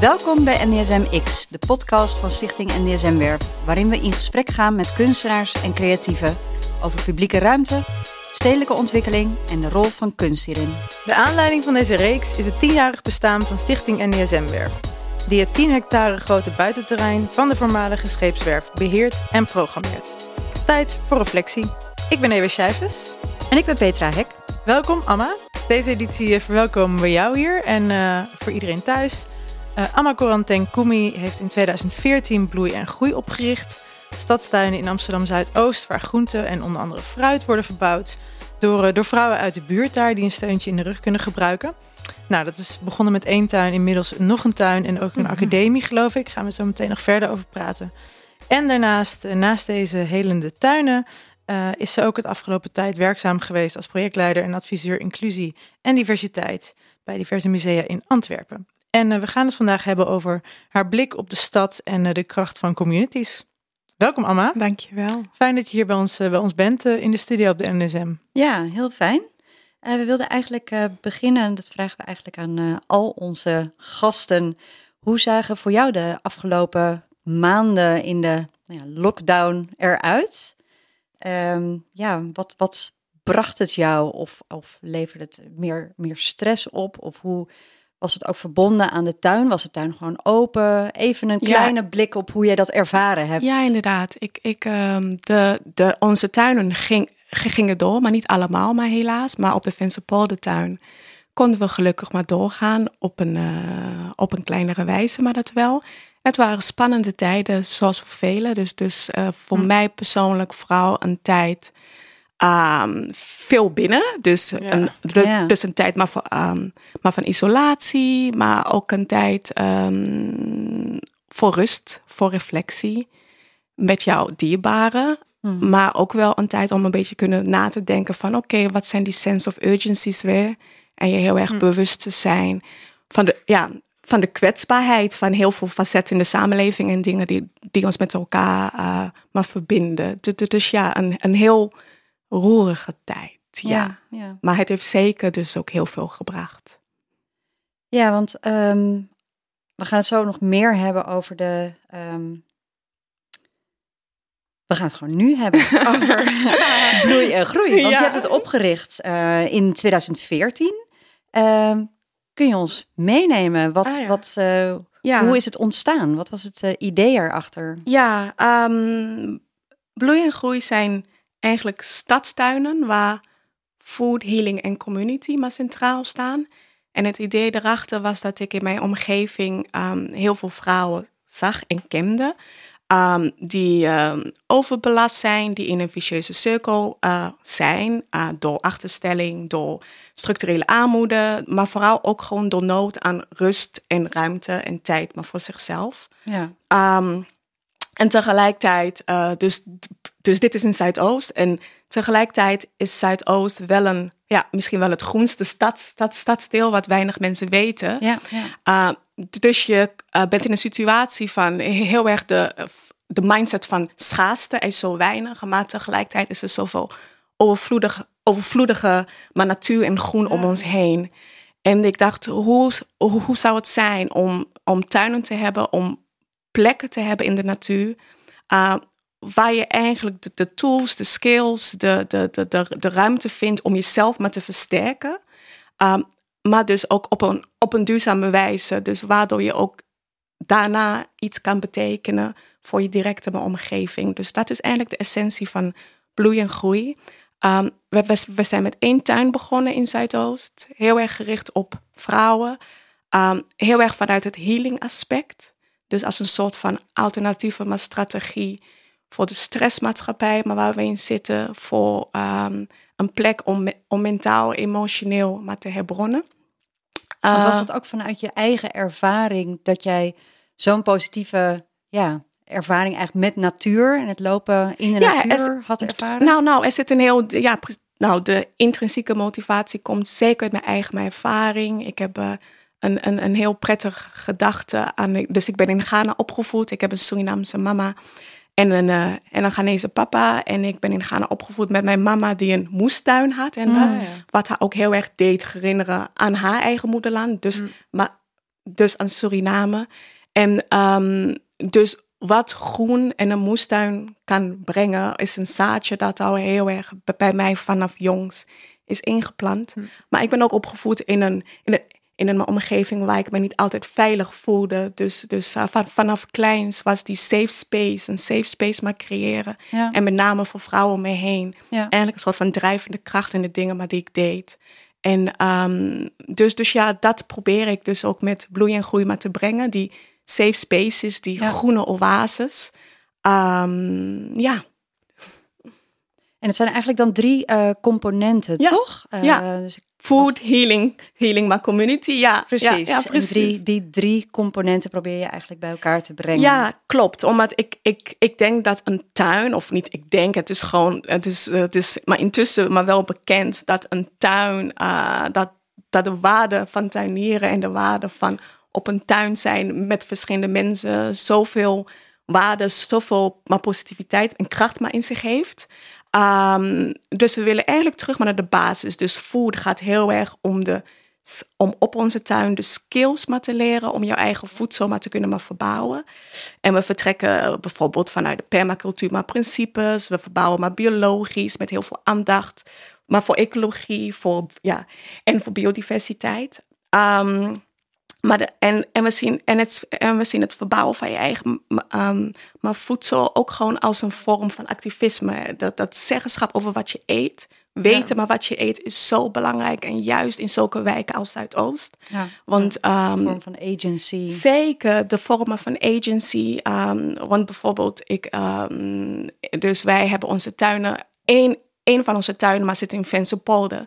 Welkom bij NDSM X, de podcast van Stichting NDSM Werf, waarin we in gesprek gaan met kunstenaars en creatieven over publieke ruimte, stedelijke ontwikkeling en de rol van kunst hierin. De aanleiding van deze reeks is het tienjarig bestaan van Stichting NDSM Werf, die het 10 hectare grote buitenterrein van de voormalige scheepswerf beheert en programmeert. Tijd voor reflectie. Ik ben Ewe Schijfes. En ik ben Petra Hek. Welkom Amma. Deze editie eh, verwelkomen we jou hier en uh, voor iedereen thuis. Uh, Amma Coranten Koumi heeft in 2014 Bloei en Groei opgericht. Stadstuinen in Amsterdam Zuidoost, waar groenten en onder andere fruit worden verbouwd. Door, uh, door vrouwen uit de buurt daar die een steuntje in de rug kunnen gebruiken. Nou, dat is begonnen met één tuin, inmiddels nog een tuin en ook een mm-hmm. academie, geloof ik. Gaan we zo meteen nog verder over praten. En daarnaast, naast deze helende tuinen, uh, is ze ook het afgelopen tijd werkzaam geweest als projectleider en adviseur inclusie en diversiteit bij diverse musea in Antwerpen. En uh, we gaan het vandaag hebben over haar blik op de stad en uh, de kracht van communities. Welkom Amma. Dankjewel. Fijn dat je hier bij ons, bij ons bent in de studio op de NSM. Ja, heel fijn. we wilden eigenlijk beginnen, en dat vragen we eigenlijk aan al onze gasten. Hoe zagen voor jou de afgelopen maanden in de nou ja, lockdown eruit? Um, ja, wat, wat bracht het jou? Of, of leverde het meer, meer stress op? Of hoe was het ook verbonden aan de tuin? Was de tuin gewoon open? Even een kleine blik op hoe jij dat ervaren hebt. Ja, inderdaad. Ik, ik, um, de, de, onze tuinen ging, gingen door, maar niet allemaal, maar helaas. Maar op de tuin konden we gelukkig maar doorgaan op een, uh, op een kleinere wijze, maar dat wel. Het waren spannende tijden, zoals voor velen. Dus, dus uh, voor hm. mij persoonlijk vooral een tijd um, veel binnen. Dus, ja. een, ja. dus een tijd maar, van, um, maar van isolatie, maar ook een tijd um, voor rust, voor reflectie met jouw dierbaren. Hm. Maar ook wel een tijd om een beetje kunnen na te denken van oké, okay, wat zijn die sense of urgencies weer? En je heel erg hm. bewust te zijn van de, ja, van de kwetsbaarheid van heel veel facetten in de samenleving en dingen die, die ons met elkaar uh, maar verbinden. Dus, dus ja, een, een heel roerige tijd. Ja. ja, Maar het heeft zeker dus ook heel veel gebracht. Ja, want um, we gaan het zo nog meer hebben over de. Um, we gaan het gewoon nu hebben over bloei en groei. Want ja. je hebt het opgericht uh, in 2014. Um, Kun je ons meenemen? Wat, ah, wat, uh, ja. Hoe is het ontstaan? Wat was het uh, idee erachter? Ja, um, bloei en groei zijn eigenlijk stadstuinen waar food, healing en community maar centraal staan. En het idee erachter was dat ik in mijn omgeving um, heel veel vrouwen zag en kende. Um, die um, overbelast zijn, die in een vicieuze cirkel uh, zijn, uh, door achterstelling, door structurele armoede, maar vooral ook gewoon door nood aan rust en ruimte en tijd, maar voor zichzelf. Ja. Um, en tegelijkertijd, uh, dus, dus dit is in Zuidoost. En tegelijkertijd is Zuidoost wel een, ja, misschien wel het groenste stad, stad, stadsdeel wat weinig mensen weten. Ja, ja. Uh, dus je uh, bent in een situatie van heel erg de, de mindset van schaarste. Er is zo weinig, maar tegelijkertijd is er zoveel overvloedige, overvloedige maar natuur en groen om ons heen. En ik dacht, hoe, hoe zou het zijn om, om tuinen te hebben, om plekken te hebben in de natuur, uh, waar je eigenlijk de, tools, de skills, de, de, de, de, ruimte vindt om jezelf maar te versterken. Um, maar dus ook op een, op een duurzame wijze. Dus waardoor je ook daarna iets kan betekenen voor je directe omgeving. Dus dat is eigenlijk de essentie van bloei en groei. Um, we, zijn met één tuin begonnen in Zuidoost. Heel erg gericht op vrouwen. Um, heel erg vanuit het healing aspect. Dus als een soort van alternatieve maar strategie voor de stressmaatschappij, maar waar we in zitten, voor um, een plek om, om mentaal, emotioneel maar te herbronnen. Want was het ook vanuit je eigen ervaring dat jij zo'n positieve ja, ervaring eigenlijk met natuur en het lopen in de natuur had ervaren? Nou, nou, er zit een heel, ja, nou, de intrinsieke motivatie komt zeker uit mijn eigen ervaring. Ik heb uh, een, een, een heel prettig gedachte aan, dus ik ben in Ghana opgevoed. Ik heb een Surinaamse mama en een, uh, en een Ghanese papa. En ik ben in Ghana opgevoed met mijn mama die een moestuin had. En dat, ah, wat haar ook heel erg deed herinneren aan haar eigen moederland. Dus, mm. maar dus aan Suriname. En ehm, dus wat groen en een moestuin kan brengen, is een zaadje dat al heel erg bij mij vanaf jongs is ingeplant. Hm. Maar ik ben ook opgevoed in een, in een, in een omgeving waar ik me niet altijd veilig voelde. Dus, dus uh, van, vanaf kleins was die safe space, een safe space maar creëren. Ja. En met name voor vrouwen om me heen. Ja. Eigenlijk een soort van drijvende kracht in de dingen maar die ik deed. En um, dus, dus ja, dat probeer ik dus ook met bloei en groei maar te brengen. Die safe spaces, die Ja. groene oases. Um, ja, En het zijn eigenlijk dan drie eh, componenten, toch? Eh, Ja. dus ik- food, healing, healing maar community. Ja, precies. Ja, precies. drie, die drie componenten probeer je eigenlijk bij elkaar te brengen. Ja, klopt. Omdat ik, ik, ik denk dat een tuin, of niet ik denk, het is gewoon, het is, het is maar intussen maar wel bekend dat een tuin, eh, dat, dat de waarde van tuinieren en de waarde van op een tuin zijn met verschillende mensen zoveel waarde, zoveel maar positiviteit en kracht maar in zich heeft. Ehm, dus we willen eigenlijk terug naar de basis. Dus food gaat heel erg om, de, om op onze tuin de skills maar te leren, om jouw eigen voedsel maar te kunnen maar verbouwen. En we vertrekken bijvoorbeeld vanuit de permacultuur maar principes. We verbouwen maar biologisch met heel veel aandacht. Maar voor ecologie voor, ja, en voor biodiversiteit. Ehm, maar de, en, en, we zien, en, het, en we zien het verbouwen van je eigen m- ehm, maar voedsel ook gewoon als een vorm van activisme. Dat, dat zeggenschap over wat je eet. Weten Ja. maar wat je eet is zo belangrijk. En juist in zulke wijken als Zuidoost. Ja. Want ehm, Een vorm van agency. Zeker, de vormen van agency. ehm, want bijvoorbeeld, ik, ehm, dus wij hebben onze tuinen, één, één van onze tuinen maar zit in Vensterpolder.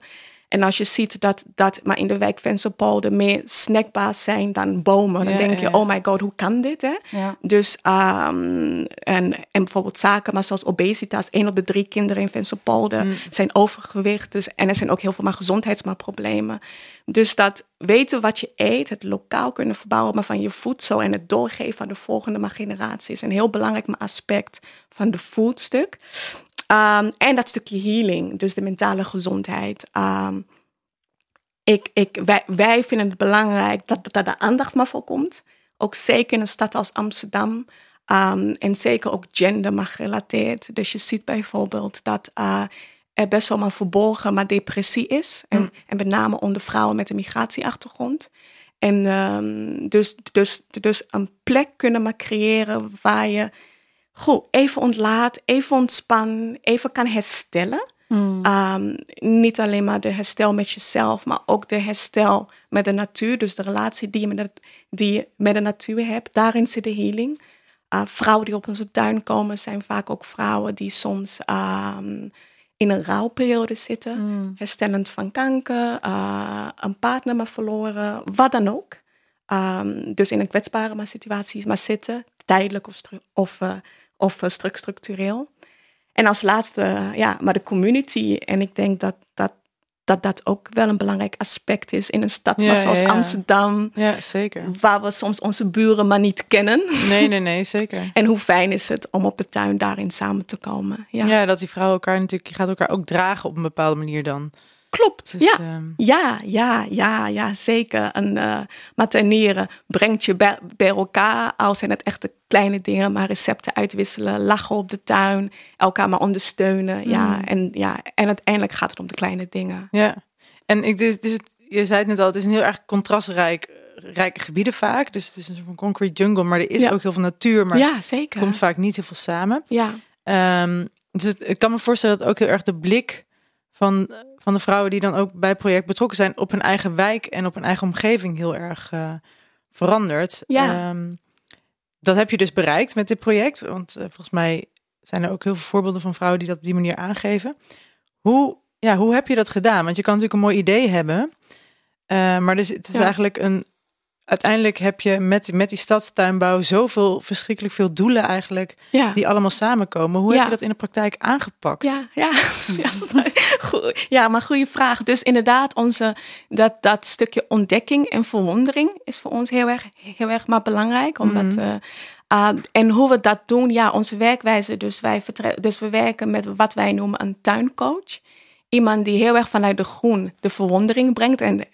En als je ziet dat, dat maar in de wijk Vensterpolder meer snackbaars zijn dan bomen, dan denk je, oh my god, hoe kan dit? Hè? Dus, ehm, en, en bijvoorbeeld zaken, maar zoals obesitas, één op de drie kinderen in Vensterpolder Mm. zijn overgewicht. Dus, en er zijn ook heel veel maar gezondheidsproblemen. Dus dat weten wat je eet, het lokaal kunnen verbouwen maar van je voedsel en het doorgeven aan de volgende generatie is een heel belangrijk maar aspect van de foodstuk. Ehm, en dat stukje healing, dus de mentale gezondheid. Ehm, ik, ik, wij, wij vinden het belangrijk dat, dat er aandacht maar voor komt. Ook zeker in een stad als Amsterdam. Ehm, en zeker ook gender maar gerelateerd. Dus je ziet bijvoorbeeld dat eh, er best wel maar verborgen maar depressie is. En, Mm. en met name onder vrouwen met een migratieachtergrond. En dus, dus, dus een plek kunnen maar creëren waar je goed, even ontlaat, even ontspan, even kan herstellen. Mm. Um, niet alleen maar de herstel met jezelf, maar ook de herstel met de natuur. Dus de relatie die je met de, die je met de natuur hebt, daarin zit de healing. Uh, vrouwen die op onze tuin komen zijn vaak ook vrouwen die soms um, in een rouwperiode zitten. Mm. Herstellend van kanker, uh, een partner maar verloren, wat dan ook. Um, dus in een kwetsbare maar situatie maar zitten, tijdelijk of, of, uh, of stru structureel. En als laatste, ja, maar de community. En ik denk dat dat, dat, dat ook wel een belangrijk aspect is in een stad Ja, maar zoals ja, ja. Amsterdam. Ja, zeker. Waar we soms onze buren maar niet kennen. Nee, nee, nee, zeker. En hoe fijn is het om op de tuin daarin samen te komen. Ja, Ja, dat die vrouwen elkaar natuurlijk, je gaat elkaar ook dragen op een bepaalde manier dan. Klopt. Dus, ja. ehm, Ja, ja, ja, ja, zeker. En uh, materneren brengt je bij, bij elkaar. Al zijn het echte kleine dingen, maar recepten uitwisselen, lachen op de tuin, elkaar maar ondersteunen. Ja, Mm. en, ja, en uiteindelijk gaat het om de kleine dingen. ja. En ik, dit, dit is het, je zei het net al, het is een heel erg contrastrijk rijke gebieden vaak. Dus het is een soort van concrete jungle, maar er is Ja. ook heel veel natuur, maar ja, zeker. er komt vaak niet heel veel samen. Ja, Ehm, dus het- ik kan me voorstellen dat ook heel erg de blik van, van de vrouwen die dan ook bij het project betrokken zijn op hun eigen wijk en op hun eigen omgeving heel erg eh, verandert. Ja. Ehm, dat heb je dus bereikt met dit project, want eh, volgens mij zijn er ook heel veel voorbeelden van vrouwen die dat op die manier aangeven. Hoe, ja, hoe heb je dat gedaan? Want je kan natuurlijk een mooi idee hebben, eh, maar dus, het is Ja. eigenlijk een. Uiteindelijk heb je met, met die stadstuinbouw zoveel verschrikkelijk veel doelen eigenlijk ja. die allemaal samenkomen. Hoe heb je dat in de praktijk aangepakt? Ja, ja, ja, maar goede vraag. Dus inderdaad, onze, dat, dat stukje ontdekking en verwondering is voor ons heel erg, heel erg maar belangrijk. Omdat, Mhm. eh, ah, en hoe we dat doen, ja, onze werkwijze. Dus, wij dus we werken met wat wij noemen een tuincoach. Iemand die heel erg vanuit de groen de verwondering brengt en,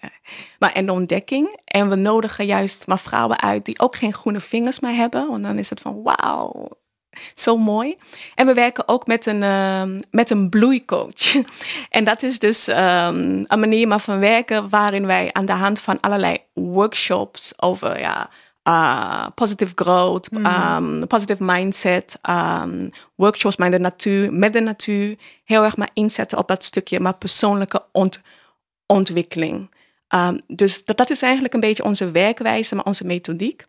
maar, en de ontdekking. En we nodigen juist maar vrouwen uit die ook geen groene vingers meer hebben. Want dan is het van wauw, zo mooi. En we werken ook met een, ehm, met een bloeicoach. en dat is dus um, een manier maar van werken waarin wij aan de hand van allerlei workshops over ja, uh, positive growth, um, positive mindset, um, workshops met de natuur, met de natuur, heel erg maar inzetten op dat stukje maar persoonlijke ont ontwikkeling. Um, dus dat, dat is eigenlijk een beetje onze werkwijze, maar onze methodiek.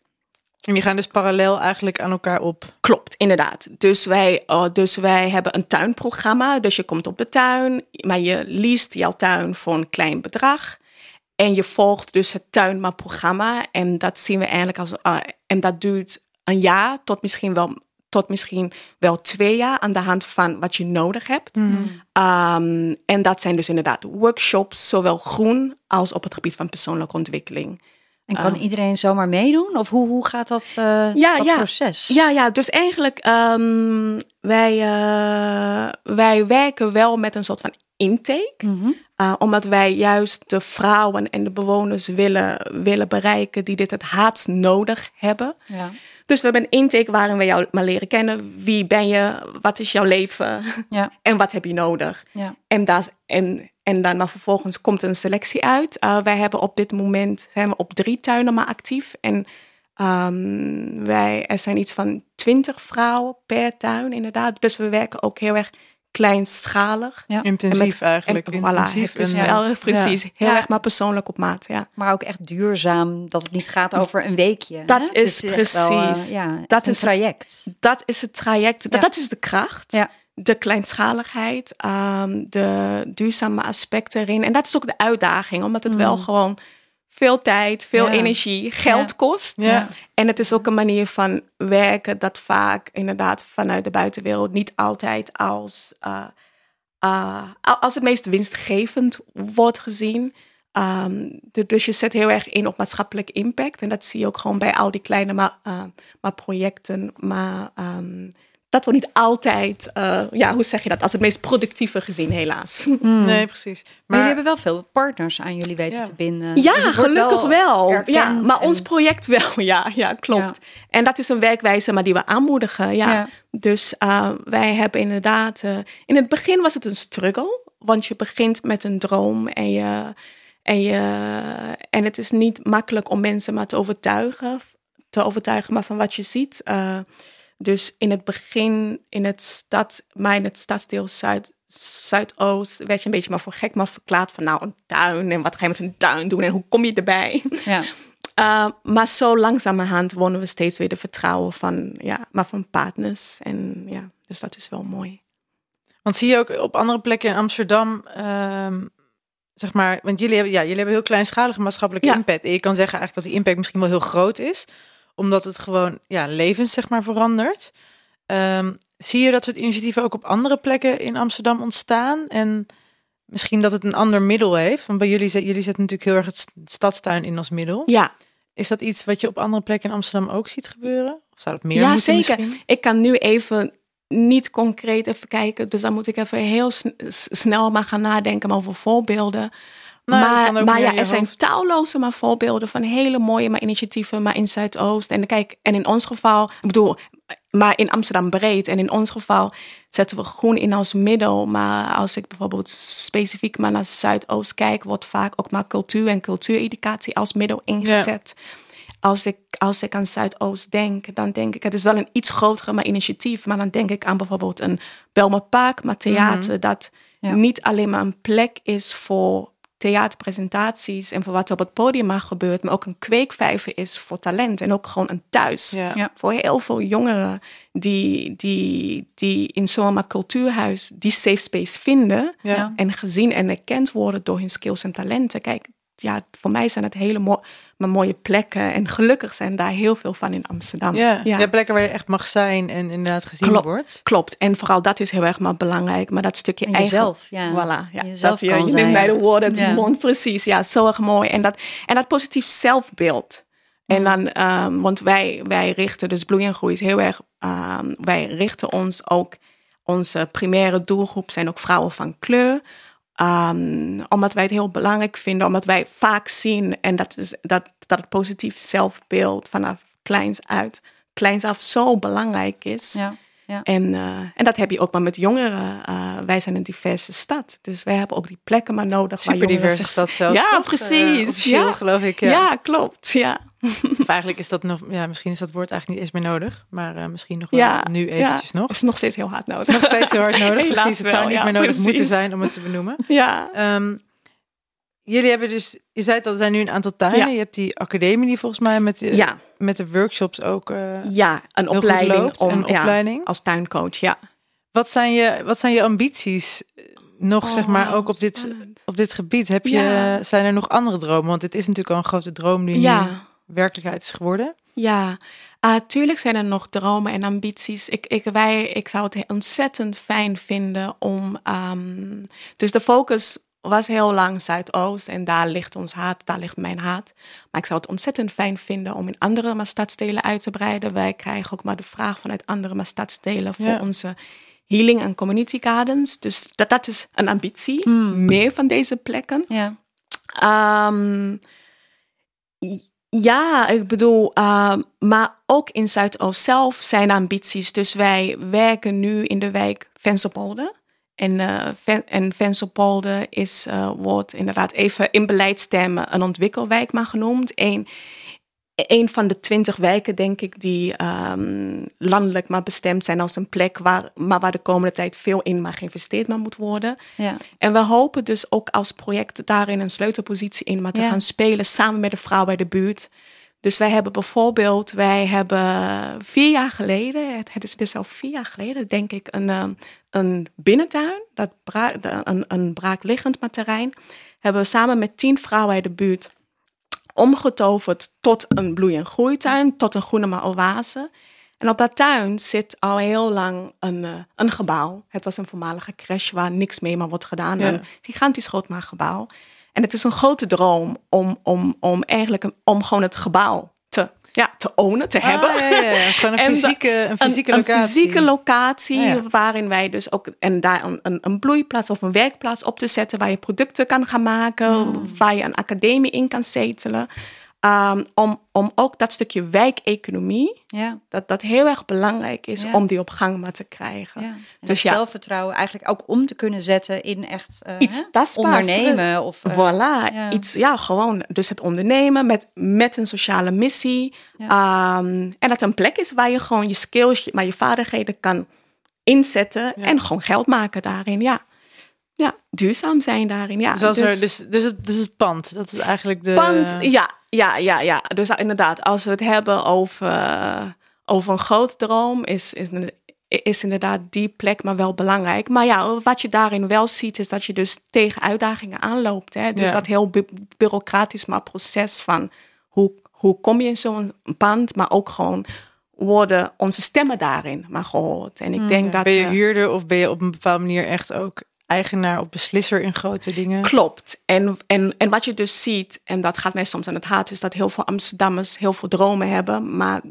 En die gaan dus parallel eigenlijk aan elkaar op. Klopt, inderdaad. Dus wij, uh, dus wij hebben een tuinprogramma. Dus je komt op de tuin, maar je leest jouw tuin voor een klein bedrag. En je volgt dus het tuinma-programma. En dat zien we eigenlijk als. Uh, en dat duurt een jaar tot misschien wel. Tot misschien wel twee jaar aan de hand van wat je nodig hebt. Mm. Um, en dat zijn dus inderdaad workshops, zowel groen als op het gebied van persoonlijke ontwikkeling. En kan uh, iedereen zomaar meedoen? Of hoe, hoe gaat dat, uh, ja, dat ja. proces? Ja, ja, dus eigenlijk um, wij, uh, wij werken wel met een soort van intake. Mhm. Mm -hmm. omdat wij juist de vrouwen en de bewoners willen, willen bereiken die dit het haatst nodig hebben. Ja. Dus we hebben een intake waarin we jou maar leren kennen. Wie ben je? Wat is jouw leven? Ja. En wat heb je nodig? Ja. En, daar, en, en dan vervolgens komt een selectie uit. Uh, wij hebben op dit moment zijn we op drie tuinen maar actief. En um, wij, er zijn iets van twintig vrouwen per tuin inderdaad. Dus we werken ook heel erg kleinschalig. Ja. Intensief met, eigenlijk. En, Intensief voilà, dus precies. Ja. Heel ja. erg maar persoonlijk op maat. Ja. Maar ook echt duurzaam, dat het niet gaat over een weekje. Dat hè? is precies. Wel, uh, ja, dat is een traject. Het, dat is het traject. Dat, dat is de kracht. Ja. De kleinschaligheid, um, de duurzame aspecten erin. En dat is ook de uitdaging, omdat het mm. wel gewoon veel tijd, veel ja. energie, geld ja. kost. Ja. En het is ook een manier van werken dat vaak inderdaad vanuit de buitenwereld niet altijd als, uh, uh, als het meest winstgevend wordt gezien. Um, dus je zet heel erg in op maatschappelijk impact. En dat zie je ook gewoon bij al die kleine maar, uh, maar projecten. Maar um, dat wordt niet altijd, uh, ja, hoe zeg je dat, als het meest productieve gezien, helaas. Mm. Nee, precies. Maar, maar, jullie hebben wel veel partners aan jullie weten ja. te binden. Ja, dus gelukkig wel. wel. Ja, maar en... ons project wel, ja, ja klopt. Ja. En dat is een werkwijze, maar die we aanmoedigen, ja. ja. Dus uh, wij hebben inderdaad, uh, in het begin was het een struggle, want je begint met een droom en je, en je, en het is niet makkelijk om mensen maar te overtuigen, te overtuigen maar van wat je ziet. Dus in het begin, in het stad, maar in het stadsdeel Zuid, Zuidoost, werd je een beetje maar voor gek maar verklaard van nou een tuin en wat ga je met een tuin doen en hoe kom je erbij? Ja. Uh, maar zo langzamerhand wonnen we steeds weer de vertrouwen van, ja, maar van partners. En ja, dus dat is wel mooi. Want zie je ook op andere plekken in Amsterdam, um, zeg maar, want jullie hebben, ja, jullie hebben heel kleinschalige maatschappelijke ja. impact. En je kan zeggen eigenlijk dat die impact misschien wel heel groot is omdat het gewoon ja, levens zeg maar verandert. Um, zie je dat soort initiatieven ook op andere plekken in Amsterdam ontstaan? En misschien dat het een ander middel heeft? Want bij jullie, jullie zetten natuurlijk heel erg het stadstuin in als middel. Ja. Is dat iets wat je op andere plekken in Amsterdam ook ziet gebeuren? Of zou het meer ja, moeten zeker. Misschien? Ik kan nu even niet concreet even kijken. Dus dan moet ik even heel snel maar gaan nadenken over voorbeelden. Nou, maar maar ja, er zijn talloze maar voorbeelden van hele mooie maar initiatieven, maar in Zuidoost. En kijk, en in ons geval, ik bedoel, maar in Amsterdam breed. En in ons geval zetten we groen in als middel. Maar als ik bijvoorbeeld specifiek maar naar Zuidoost kijk, wordt vaak ook maar cultuur en cultuureducatie als middel ingezet. Ja. Als ik, als ik aan Zuidoost denk, dan denk ik, het is wel een iets grotere maar initiatief. Maar dan denk ik aan bijvoorbeeld een Belmer Park, maar theater, mm -hmm. dat ja. niet alleen maar een plek is voor theaterpresentaties en voor wat er op het podium maar gebeurt, maar ook een kweekvijver is voor talent en ook gewoon een thuis. Ja. Ja. Voor heel veel jongeren die, die, die in zo'n cultuurhuis die safe space vinden Ja. en gezien en erkend worden door hun skills en talenten. Kijk, ja, voor mij zijn het hele mo maar mooie plekken en gelukkig zijn daar heel veel van in Amsterdam. Ja, ja. plekken waar je echt mag zijn en inderdaad gezien Klopt, wordt. Klopt, en vooral dat is heel erg maar belangrijk, maar dat stukje En eigen... jezelf, ja. Voilà, ja. Jezelf dat je, kan je zijn. neemt mij de woorden Ja. ja. mond, precies. Ja, zo erg mooi. En dat, en dat positief zelfbeeld. En dan, um, want wij, wij richten, dus Bloei en Groei is heel erg, um, wij richten ons ook, onze primaire doelgroep zijn ook vrouwen van kleur. Um, omdat wij het heel belangrijk vinden, omdat wij vaak zien en dat, is, dat, dat het positief zelfbeeld vanaf kleins uit, kleins af zo belangrijk is. Ja. Ja. En, uh, en dat heb je ook maar met jongeren. Uh, wij zijn een diverse stad. Dus wij hebben ook die plekken maar nodig. Super diverse stad zelfs. Ja, toch? precies. Uh, ja. geloof ik. Ja. ja, klopt. Ja. Of eigenlijk is dat nog, ja, misschien is dat woord eigenlijk niet eens meer nodig. Maar misschien nog wel ja, nu eventjes ja. nog. is nog steeds heel hard nodig. nog steeds heel hard nodig. Helaas precies. Het zou wel, niet ja, meer nodig precies. moeten zijn om het te benoemen. Ja. Um, jullie hebben dus, je zei al, er zijn nu een aantal tuinen. Je hebt die academie die volgens mij met de, Ja. met de workshops ook uh, ja, een opleiding loopt. om een opleiding. als tuincoach. Ja. Wat zijn je, wat zijn je ambities eh, nog, zeg maar, Oh, ook op dit, spannend. op dit gebied? Heb je. Zijn er nog andere dromen? Want dit is natuurlijk al een grote droom nu Ja. Werkelijkheid is geworden. Ja, uh, tuurlijk zijn er nog dromen en ambities. Ik, ik, wij, ik zou het ontzettend fijn vinden om. Um, dus de focus was heel lang Zuidoost en daar ligt ons haat, daar ligt mijn haat. Maar ik zou het ontzettend fijn vinden om in andere stadsdelen uit te breiden. Wij krijgen ook maar de vraag vanuit andere stadsdelen voor Ja. onze healing en community gardens. Dus dat, dat is een ambitie. Hmm. Meer van deze plekken. Ja. Um, ja, ik bedoel, uh, maar ook in Zuidoost zelf zijn ambities. Dus wij werken nu in de wijk Vensterpolder. En, uh, is, uh, wordt inderdaad even in beleidstermen een ontwikkelwijk maar genoemd. Een, een van de twintig wijken, denk ik, die um, landelijk maar bestemd zijn als een plek waar, maar waar de komende tijd veel in maar geïnvesteerd maar moet worden. Ja. En we hopen dus ook als project daarin een sleutelpositie in maar te Ja. gaan spelen samen met de vrouw bij de buurt. Dus wij hebben bijvoorbeeld, wij hebben vier jaar geleden, het, het is dus al vier jaar geleden, denk ik, een, um, een binnentuin, dat een, een braakliggend maar terrein, hebben we samen met tien vrouwen uit de buurt omgetoverd tot een bloei- en groeituin, tot een groene maar oase. En op dat tuin zit al heel lang een, uh, een gebouw. Het was een voormalige crash waar niks mee maar wordt gedaan. Ja. Een gigantisch groot maar gebouw. En het is een grote droom om, om, om eigenlijk een, om gewoon het gebouw ja, te ownen, te hebben. Ja, ja, ja. Gewoon een fysieke, een fysieke een, locatie. Een fysieke locatie Ja, ja. waarin wij dus ook en daar een, een, bloeiplaats of een werkplaats op te zetten waar je producten kan gaan maken, Hmm. waar je een academie in kan zetelen. Um, om, om ook dat stukje wijkeconomie, Ja. dat dat heel erg belangrijk is Ja. om die op gang maar te krijgen. Ja. En Dus dus ja. zelfvertrouwen eigenlijk ook om te kunnen zetten in echt eh, Iets hè, tastbaars. ondernemen. Of, eh, Voilà, ja. iets, ja, gewoon. Dus het ondernemen met, met een sociale missie. Um, en dat een plek is waar je gewoon je skills, maar je vaardigheden kan inzetten Ja. en gewoon geld maken daarin. Ja, ja duurzaam zijn daarin. Ja, Dus, er, dus, dus, het, dus het pand, dat is eigenlijk de... pand, ja, ja, ja, ja. Dus inderdaad, als we het hebben over, over een grote droom, is, is, is inderdaad die plek maar wel belangrijk. Maar ja, wat je daarin wel ziet, is dat je dus tegen uitdagingen aanloopt. Hè? Dus Ja. dat heel bu- bureaucratisch maar proces van hoe, hoe kom je in zo'n pand, maar ook gewoon worden onze stemmen daarin maar gehoord. En ik denk dat... ben je eh, huurder of ben je op een bepaalde manier echt ook eigenaar of beslisser in grote dingen? Klopt. En, en, en wat je dus ziet, en dat gaat mij soms aan het hart, is dat heel veel Amsterdammers heel veel dromen hebben, maar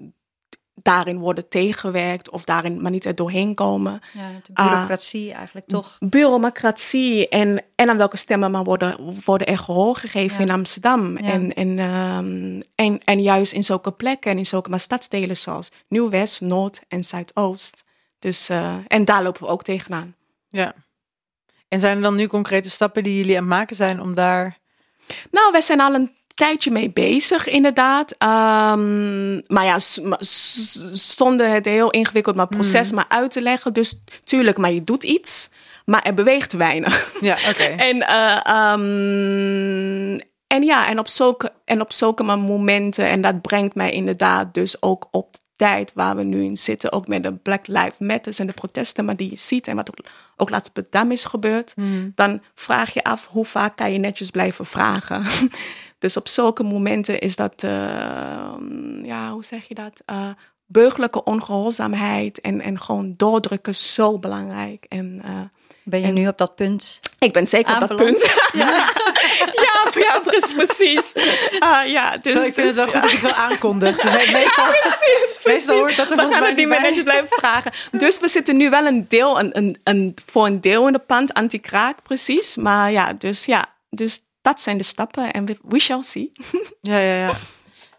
daarin worden tegengewerkt of daarin maar niet er doorheen komen. ja, de Ah. bureaucratie eigenlijk toch. Bureaucratie en, en aan welke stemmen maar worden, worden er gehoor gegeven Ja. in Amsterdam. Ja. En, en, ehm, en, en juist in zulke plekken en in zulke maar stadsdelen zoals Nieuw-West, Noord en Zuidoost. Dus, eh, en daar lopen we ook tegenaan. Ja. En zijn er dan nu concrete stappen die jullie aan het maken zijn om daar... Nou, wij zijn al een tijdje mee bezig, inderdaad. Ehm, maar ja, s- maar s- zonder het heel ingewikkeld maar proces maar uit te leggen. Dus tuurlijk, maar je doet iets, maar er beweegt weinig. Ja, oké. en, eh, ehm, en ja, en op zulke, en op zulke momenten, en dat brengt mij inderdaad dus ook op tijd waar we nu in zitten, ook met de Black Lives Matters en de protesten, maar die je ziet en wat ook, ook laatst bij Dam is gebeurd, dan vraag je af hoe vaak kan je netjes blijven vragen. dus op zulke momenten is dat, eh, ja, hoe zeg je dat? Eh, burgerlijke ongehoorzaamheid en, en gewoon doordrukken zo belangrijk. En, eh, Ben je En- nu op dat punt? Ik ben zeker op dat punt. Ja, ja, ja, precies. precies. Ah, ja, dus, Zo, ik vind het wel dus, goed dat je het wel aankondigt. Me- Meestal, precies, meestal hoort dat er we volgens gaan mij het die niet bij. managers blijven vragen. Dus we zitten nu wel een deel, een, een, een, voor een deel in de pand, anti-kraak, precies. Maar ja, dus ja, dus dat zijn de stappen en we, we shall see. Ja, ja, ja.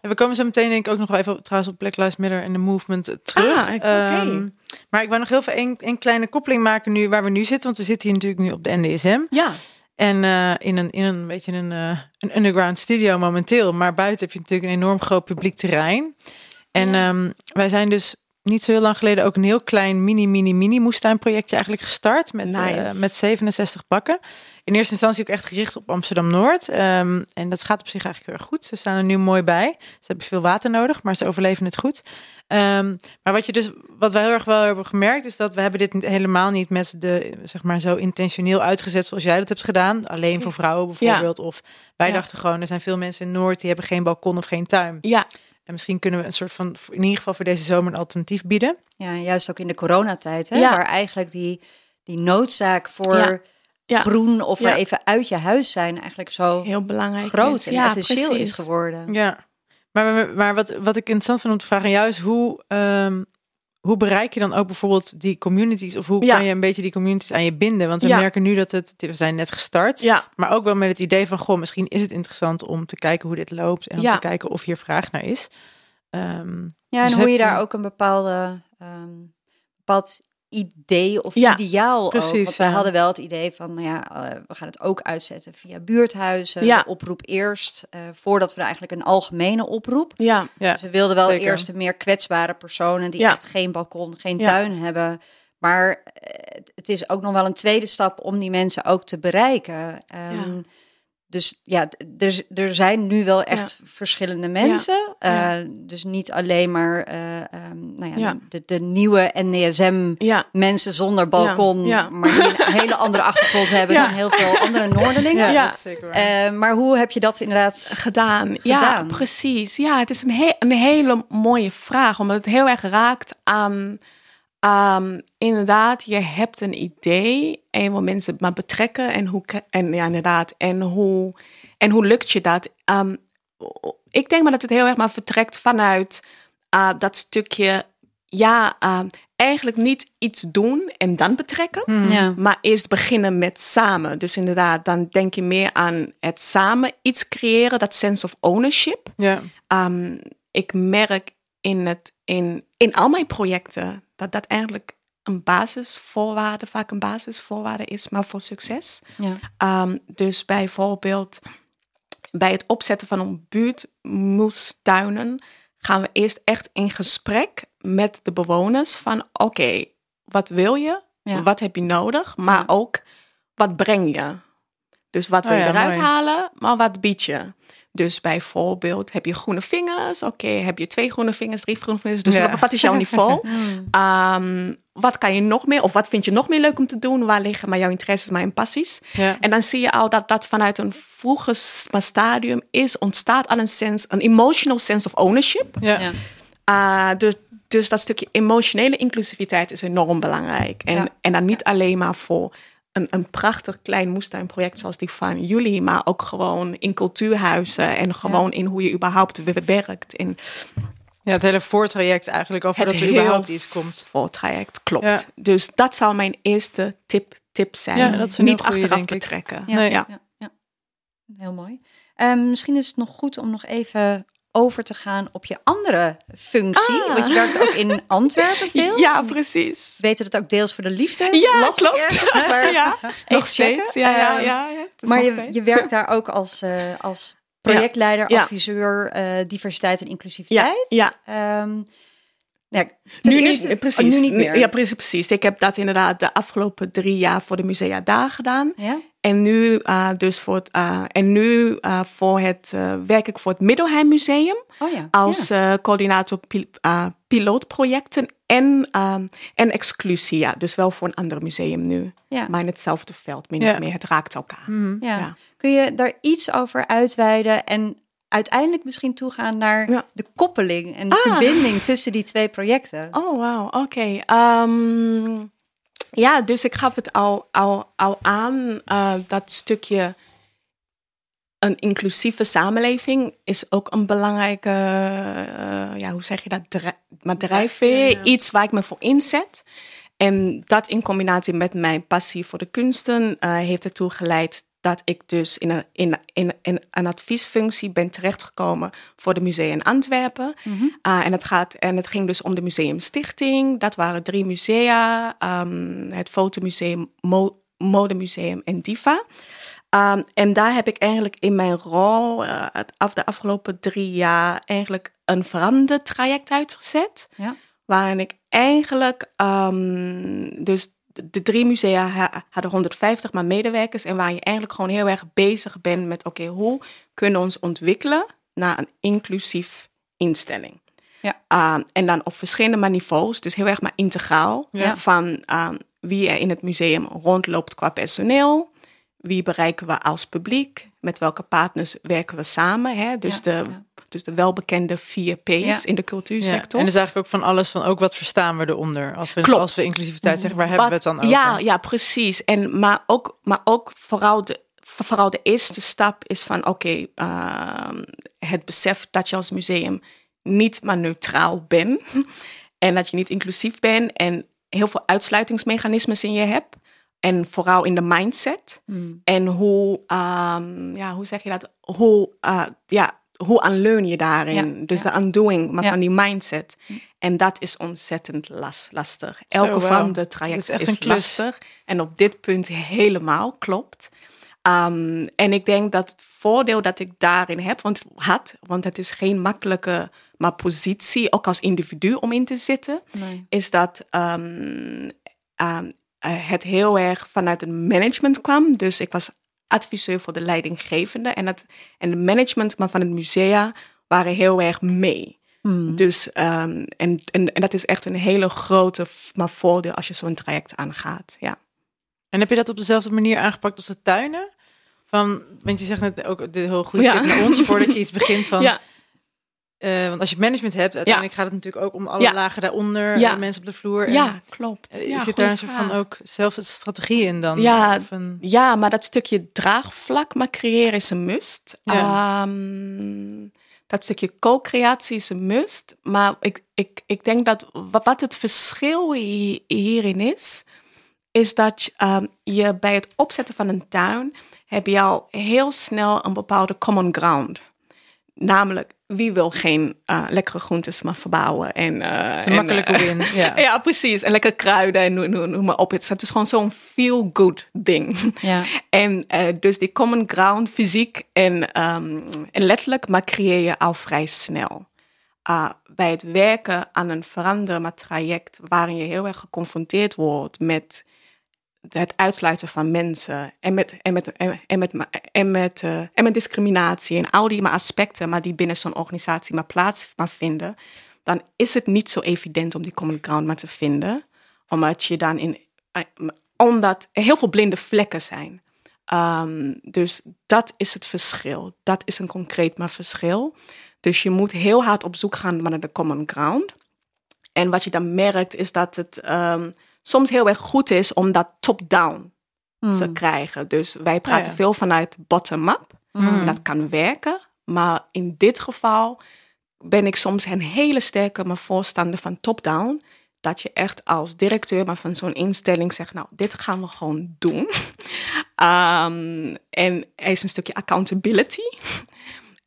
En we komen zo meteen denk ik ook nog wel even op, trouwens op Black Lives Matter en de movement eh, terug. Ah. Ehm, maar ik wou nog heel veel een, een kleine koppeling maken nu waar we nu zitten. Want we zitten hier natuurlijk nu op de NDSM. Ja, En eh, in een, in een beetje een, eh, een underground studio momenteel. Maar buiten heb je natuurlijk een enorm groot publiek terrein. En Ja. ehm, wij zijn dus niet zo heel lang geleden ook een heel klein mini, mini, mini moestuinprojectje eigenlijk gestart. Met, eh, met 67 bakken. In eerste instantie ook echt gericht op Amsterdam-Noord. Ehm, en dat gaat op zich eigenlijk heel erg goed. Ze staan er nu mooi bij. Ze hebben veel water nodig, maar ze overleven het goed. Ehm, maar wat je dus, wat wij heel erg wel hebben gemerkt, is dat we hebben dit helemaal niet met de, zeg maar, zo intentioneel uitgezet zoals jij dat hebt gedaan. Alleen voor vrouwen bijvoorbeeld. Of wij Ja. dachten gewoon, er zijn veel mensen in Noord die hebben geen balkon of geen tuin. ja, En misschien kunnen we een soort van, in ieder geval voor deze zomer, een alternatief bieden. Ja, juist ook in de coronatijd, hè, Ja. waar eigenlijk die, die noodzaak voor Ja. Ja. groen of er even uit je huis zijn eigenlijk zo heel belangrijk. groot is. en ja, essentieel precies. is geworden. Ja, maar, maar, wat, wat ik interessant vind om te vragen aan jou is hoe, ehm, hoe bereik je dan ook bijvoorbeeld die communities of hoe Ja. kan je een beetje die communities aan je binden? Want we Ja. merken nu dat het, we zijn net gestart, Ja, maar ook wel met het idee van, goh, misschien is het interessant om te kijken hoe dit loopt en om Ja. te kijken of hier vraag naar is. Ehm, Ja, en Dus hoe je daar ook een bepaalde, ehm, bepaald idee of Ja, ideaal ook. precies, Want wij ja. hadden wel het idee van, nou ja, eh, we gaan het ook uitzetten via buurthuizen. Ja. Oproep eerst, eh, voordat we eigenlijk een algemene oproep. ja, ja, Dus we wilden wel zeker. eerst de meer kwetsbare personen die Ja. echt geen balkon, geen Ja. tuin hebben. Maar eh, het- het is ook nog wel een tweede stap om die mensen ook te bereiken. Ehm, Dus ja, er, er zijn nu wel echt verschillende mensen. Ja. Eh, dus niet alleen maar eh, ehm, nou ja, Ja. De, de nieuwe NDSM ja, mensen zonder balkon, ja. maar die een hele andere achtergrond hebben Ja. dan heel veel andere Noorderlingen. ja, Ja. dat is zeker waar. Eh, maar hoe heb je dat inderdaad gedaan. Ja, precies. Ja, het is een, he- een hele mooie vraag, omdat het heel erg raakt aan. Ehm, inderdaad, je hebt een idee en je wil mensen maar betrekken en hoe en ja, inderdaad, en hoe en hoe lukt je dat? Ehm, ik denk maar dat het heel erg maar vertrekt vanuit eh, dat stukje, ja, ehm, eigenlijk niet iets doen en dan betrekken. Hmm. Ja. Maar eerst beginnen met samen. Dus inderdaad, dan denk je meer aan het samen iets creëren, dat sense of ownership. Ja, Um, ik merk in, het, in, in al mijn projecten dat dat eigenlijk een basisvoorwaarde, vaak een basisvoorwaarde is, maar voor succes. Ja. Um, dus bijvoorbeeld bij het opzetten van een buurtmoestuinen gaan we eerst echt in gesprek met de bewoners van oké, wat wil je? Ja. Wat heb je nodig? Maar Ja. ook wat breng je? Dus wat wil Oh je ja, eruit mooi. halen, maar wat bied je? Dus bijvoorbeeld, heb je groene vingers? Oké, heb je twee groene vingers, drie groene vingers? Dus Ja. wat- is jouw niveau? Ehm, wat kan je nog meer? Of wat vind je nog meer leuk om te doen? Waar liggen maar jouw interesses, mijn passies? ja. En dan zie je al dat dat vanuit een vroege s- maar stadium is, ontstaat al een sense, een emotional sense of ownership. ja. Ja. Dus, dus dat stukje emotionele inclusiviteit is enorm belangrijk. En, Ja. en dan niet alleen maar voor een, een prachtig klein moestuinproject zoals die van jullie, maar ook gewoon in cultuurhuizen en gewoon in hoe je überhaupt werkt. In Ja, het hele voortraject eigenlijk, al voordat er überhaupt iets komt. voor traject, klopt. Ja. Dus dat zou mijn eerste tip, tip zijn. Ja, dat niet goeie, achteraf denk ik. betrekken. Ja, Nee. ja. ja, ja. Heel mooi. Ehm, misschien is het nog goed om nog even over te gaan op je andere functie. Ah. Want je werkt ook in Antwerpen veel. Ja, precies. We weten het ook deels voor de liefde. Ja, las klopt. maar ja, nog steeds. Ja, ja, Ehm, ja, maar nog je, steeds. je werkt daar ook als, eh, als projectleider, adviseur, eh, diversiteit en inclusiviteit. Ja, Ehm, ja, Nu eerste- niet, oh, precies. nu niet meer. Ja, precies, precies. Ik heb dat inderdaad de afgelopen drie jaar voor de Musea daar gedaan. Ja? En nu, eh, dus voor het, eh, en nu eh, voor het, werk ik voor het Middelheim Museum Oh ja. als ja. coördinator pil- pilootprojecten en, ehm, en exclusie. Ja, dus wel voor een ander museum nu. Ja. Maar in hetzelfde veld, min of meer. Het raakt elkaar. Mhm. Kun je daar iets over uitweiden en uiteindelijk misschien toegaan naar Ja. de koppeling en de Ah. verbinding tussen die twee projecten? Oh, wauw. Oké. Ehm, Ja, dus ik gaf het al, al, al aan, uh, dat stukje een inclusieve samenleving is ook een belangrijke, uh, ja, hoe zeg je dat, maar drijfveer, iets waar ik me voor inzet. En dat in combinatie met mijn passie voor de kunsten uh, heeft ertoe geleid dat ik dus in een, in, in, in een adviesfunctie ben terechtgekomen voor de Museum in Antwerpen. Mm -hmm. uh, en, het gaat, en het ging dus om de Museumstichting. Dat waren drie musea. Um, het Fotomuseum, Mo Modemuseum en Diva. Um, en daar heb ik eigenlijk in mijn rol uh, af de afgelopen drie jaar eigenlijk een verandertraject uitgezet. Ja. Waarin ik eigenlijk um, dus de drie musea hadden 150 maar medewerkers en waar je eigenlijk gewoon heel erg bezig bent met oké, okay, hoe kunnen we ons ontwikkelen naar een inclusief instelling. Ja. Um, en dan op verschillende niveaus, dus heel erg maar integraal. Ja. Van um, wie er in het museum rondloopt qua personeel, wie bereiken we als publiek, met welke partners werken we samen. Hè? Dus, de, dus de welbekende vier P's in de cultuursector. En dus eigenlijk ook van alles van ook wat verstaan we eronder. Als we, als we inclusiviteit zeggen, waar hebben we het dan over? Ja, ja precies. En, maar, ook, maar ook vooral de, vooral de eerste stap is van oké, okay, uh, het besef dat je als museum niet maar neutraal bent. En dat je niet inclusief bent en heel veel uitsluitingsmechanismes in je hebt. En vooral in de mindset. Mm. En hoe, um, ja, hoe zeg je dat? Hoe, uh, ja, hoe aanleun je daarin? Ja, dus ja. de undoing maar ja. van die mindset. Mm. En dat is ontzettend las, lastig. Elke wow. van de trajecten is, is lastig. En op dit punt helemaal klopt. Um, en ik denk dat het voordeel dat ik daarin heb, want, had, want het is geen makkelijke maar positie, ook als individu om in te zitten, nee. is dat um, um, het heel erg vanuit het management kwam. Dus ik was adviseur voor de leidinggevende. En, het, en de management maar van het musea waren heel erg mee. Hmm. Dus, um, en, en, en, dat is echt een hele grote maar voordeel als je zo'n traject aangaat. Ja. En heb je dat op dezelfde manier aangepakt als de tuinen? Van, want je zegt net ook de heel goed ja. naar ons voordat je iets begint van. Ja. Uh, want als je management hebt, uiteindelijk ja. gaat het natuurlijk ook om alle ja. lagen daaronder, ja. mensen op de vloer. En, ja, klopt. Zit daar een soort van ook zelf een strategie in dan? Ja, een... ja, maar dat stukje draagvlak maar creëren is een must. Um, dat stukje co-creatie is een must. Maar ik, ik, ik denk dat wat het verschil hierin is, is dat um, je bij het opzetten van een tuin heb je al heel snel een bepaalde common ground. Namelijk, wie wil geen uh, lekkere groentes maar verbouwen? En, uh, het makkelijke uh, win. Ja. ja, precies. En lekker kruiden en noem, noem, noem maar op. Het is gewoon zo'n feel-good ding. Ja. En dus die common ground, fysiek en, um, en letterlijk, maar creëer je al vrij snel. bij het werken aan een veranderend traject waarin je heel erg geconfronteerd wordt met het uitsluiten van mensen en met, en met, en met, en met, uh, en met discriminatie en al die maar aspecten, maar die binnen zo'n organisatie maar plaats maar vinden, dan is het niet zo evident om die common ground maar te vinden, omdat je dan in, eh, omdat er heel veel blinde vlekken zijn. Um, dus dat is het verschil. Dat is een concreet maar verschil. Dus je moet heel hard op zoek gaan naar de common ground. En wat je dan merkt is dat het um, soms heel erg goed is om dat top-down mm. te krijgen. Dus wij praten ja, ja. veel vanuit bottom-up. Mm. Dat kan werken. Maar in dit geval ben ik soms een hele sterke voorstander van top-down. Dat je echt als directeur maar van zo'n instelling zegt, nou, dit gaan we gewoon doen. um, en er is een stukje accountability.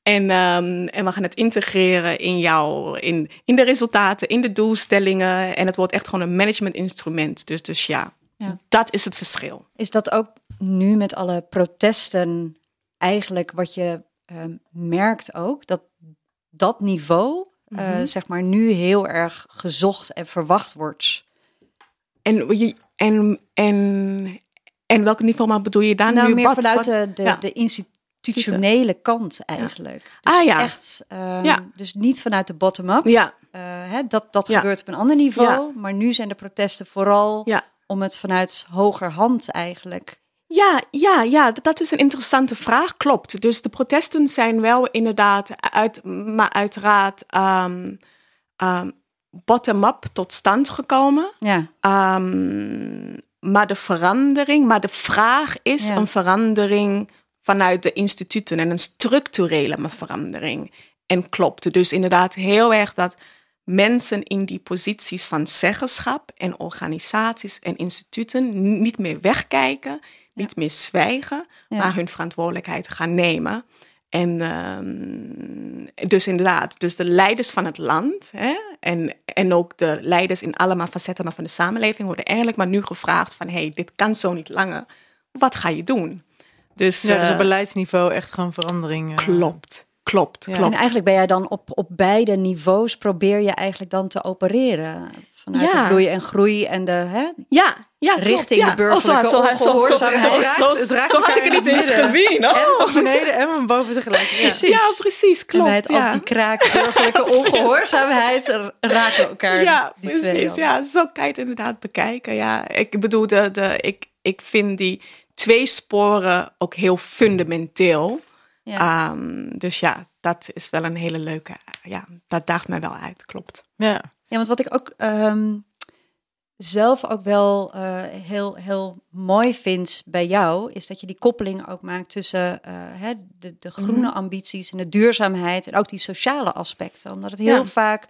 En, um, en we gaan het integreren in jou, in, in de resultaten, in de doelstellingen. En het wordt echt gewoon een managementinstrument. Dus, dus ja, ja, dat is het verschil. Is dat ook nu met alle protesten eigenlijk wat je uh, merkt ook? Dat dat niveau, mm -hmm. uh, zeg maar, nu heel erg gezocht en verwacht wordt? En, en, en, en welk niveau maar bedoel je daar nou, nu? meer wat, vanuit wat, de, de, ja. de instituut institutionele kant eigenlijk. Ja. Dus ah ja. Echt, um, ja. Dus niet vanuit de bottom-up. Ja. Uh, hè, dat dat ja. gebeurt op een ander niveau. Maar nu zijn de protesten vooral om het vanuit hoger hand eigenlijk. Ja, ja, ja, dat is een interessante vraag. Klopt. Dus de protesten zijn wel inderdaad uit, maar uiteraard um, um, bottom-up tot stand gekomen. Ja. Maar de verandering, maar de vraag is een verandering vanuit de instituten en een structurele verandering. En klopt. Dus inderdaad heel erg dat mensen in die posities van zeggenschap en organisaties en instituten niet meer wegkijken, niet meer zwijgen, Ja. maar hun verantwoordelijkheid gaan nemen. En ehm, dus inderdaad, dus de leiders van het land hè, en, en ook de leiders in allemaal facetten van de samenleving worden eigenlijk maar nu gevraagd van, hey, dit kan zo niet langer. Wat ga je doen? Dus, Ja, dus eh, op beleidsniveau echt gewoon verandering. eh. klopt, klopt, Ja. En klopt. eigenlijk ben jij dan op, op beide niveaus, probeer je eigenlijk dan te opereren. Vanuit Ja. de bloei en groei en de hè, Ja, ja, klopt, Richting ja. de burgerlijke Oh, zo, zo, zo, zo, zo, ongehoorzaamheid. zo, Het zo, raakt zo had ik het niet eens gezien. En Oh. van beneden en van boven tegelijk. Ja. Precies. Ja, precies, en klopt. bij het ja. anti-kraak burgerlijke ongehoorzaamheid raken we elkaar Ja, die twee precies. Ja, zo kan je het inderdaad bekijken. Ja, ik bedoel, de, de, ik, ik vind die twee sporen ook heel fundamenteel. Ja. Ehm, dus ja, dat is wel een hele leuke. Ja, dat daagt mij wel uit, klopt. Ja. Ja, want wat ik ook ehm, zelf ook wel eh, heel, heel mooi vind bij jou, is dat je die koppeling ook maakt tussen eh, hè, de, de groene Mhm. ambities en de duurzaamheid en ook die sociale aspecten. Omdat het heel Ja. vaak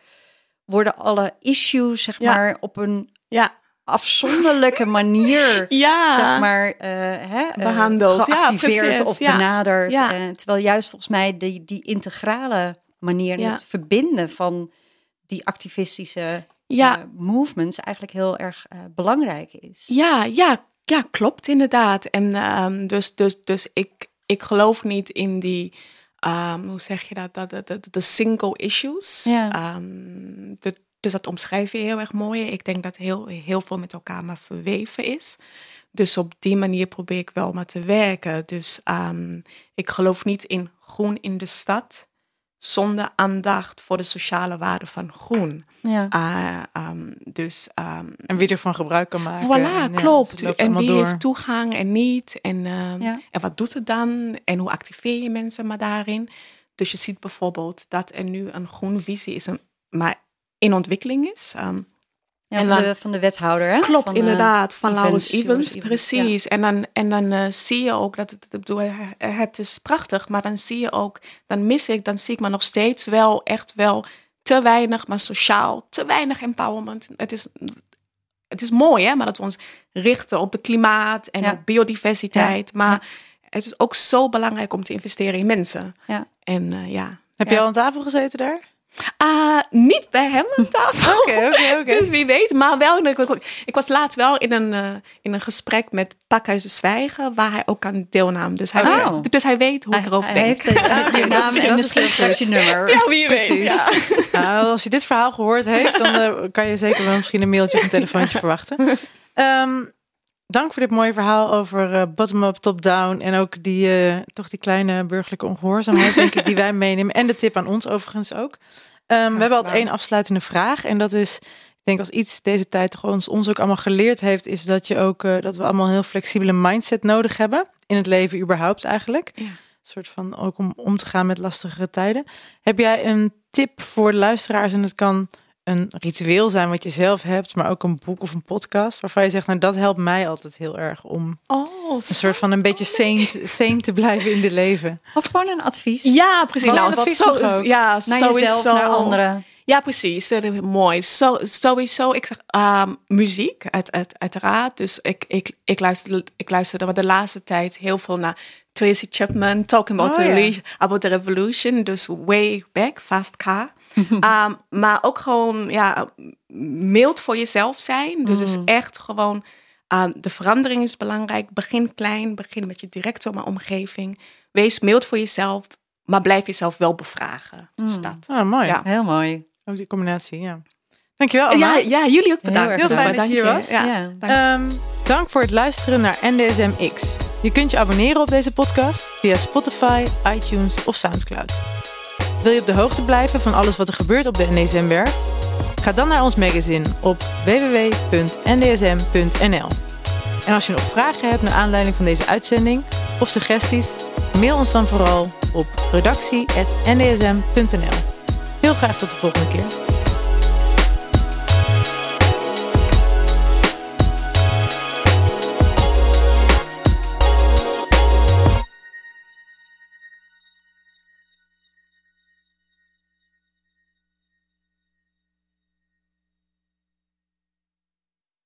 worden alle issues, zeg Ja. maar, op een Ja, afzonderlijke manier ja. zeg maar, eh, hè, eh, Behandeld. Ja, geactiveerd precies. of Ja. benaderd. Ja. Eh, terwijl juist volgens mij die, die integrale manier, Ja. het verbinden van die activistische ja. eh, movements eigenlijk heel erg belangrijk is. Ja, ja, ja, klopt inderdaad. En ehm, dus, dus, dus ik, ik geloof niet in die, ehm, hoe zeg je dat, dat, dat, dat- de single issues. Ja. Ehm, de- dus dat omschrijf je heel erg mooi. Ik denk dat heel, heel veel met elkaar maar verweven is. Dus op die manier probeer ik wel maar te werken. Dus ehm, ik geloof niet in groen in de stad zonder aandacht voor de sociale waarde van groen. Ja. Ah, ehm, dus ehm, En wie ervan gebruik kan maken. Voilà, En klopt. dus het loopt en wie door. heeft toegang en niet. En, Ja. en wat doet het dan? En hoe activeer je mensen maar daarin? Dus je ziet bijvoorbeeld dat er nu een groene visie is, een, maar in ontwikkeling is. Ehm, Ja, En van, dan- de, van de wethouder, hè? klopt, Van, inderdaad. Van Laurens Evans, precies. En dan, en dan eh, zie je ook dat het, bedoel, het is prachtig, maar dan zie je ook, dan mis ik, dan zie ik maar nog steeds wel echt wel te weinig, maar sociaal, te weinig empowerment. Het is, het is mooi, hè, maar dat we ons richten op het klimaat en Ja. op biodiversiteit. Maar het is ook zo belangrijk om te investeren in mensen. Ja. En eh, ja. Heb Ja. je al aan tafel gezeten daar? Ah, niet bij hem aan tafel. Oké, oké, oké. Dus wie weet. Maar wel, ik, ik- was laatst wel in een, eh, in een gesprek met Pakhuis de Zwijgen, waar hij ook aan deelnam. Dus hij, Oh. weet, dus hij weet hoe Hij, ik erover hij denk. heeft eh, oké, je naam en misschien is straks je nummer. ja, wie weet. Ja. Nou, als je dit verhaal gehoord heeft, dan eh, kan je zeker wel misschien een mailtje of een telefoontje verwachten. Ehm, dank voor dit mooie verhaal over eh, bottom-up, top-down en ook die, eh, toch die kleine burgerlijke ongehoorzaamheid, denk ik, die wij meenemen. En de tip aan ons overigens ook. Ehm, we hebben altijd één afsluitende vraag en dat is, ik denk als iets deze tijd toch ons, ons ook allemaal geleerd heeft, is dat je ook, eh, dat we allemaal een heel flexibele mindset nodig hebben in het leven überhaupt eigenlijk. Ja. Een soort van ook om om te gaan met lastigere tijden. Heb jij een tip voor luisteraars? En het kan een ritueel zijn wat je zelf hebt, maar ook een boek of een podcast waarvan je zegt, nou dat helpt mij altijd heel erg om Oh, een soort van een beetje saint, saint te blijven in dit leven. Of gewoon een advies. ja, precies. Wat Nou, advies zo, ook? ja, Naar jezelf, naar anderen. Ja, precies. Dat is mooi. Zo, sowieso, ik zeg ehm, muziek, uit, uit, uiteraard. Dus ik, ik, ik, luister, ik luisterde de laatste tijd heel veel naar Tracy Chapman, Talking About, Oh, the, about the Revolution. Dus way back, fast car. Ehm, maar ook gewoon ja, mild voor jezelf zijn. Dus echt gewoon, ehm, de verandering is belangrijk. Begin klein, begin met je directe omgeving. Wees mild voor jezelf, maar blijf jezelf wel bevragen. Dus dat. Ah, mooi. Ja. Heel mooi. Ook die combinatie, ja. Dankjewel Anna. Ja, ja, jullie ook bedankt. Heel fijn bedankt. dat je hier was. Ja. Ja. dank. Ehm, dank voor het luisteren naar NDSM X. Je kunt je abonneren op deze podcast via Spotify, iTunes of Soundcloud. Wil je op de hoogte blijven van alles wat er gebeurt op de NDSM-werf? Ga dan naar ons magazine op www.ndsm.nl. En als je nog vragen hebt naar aanleiding van deze uitzending of suggesties, mail ons dan vooral op redactie.ndsm.nl. Heel graag tot de volgende keer.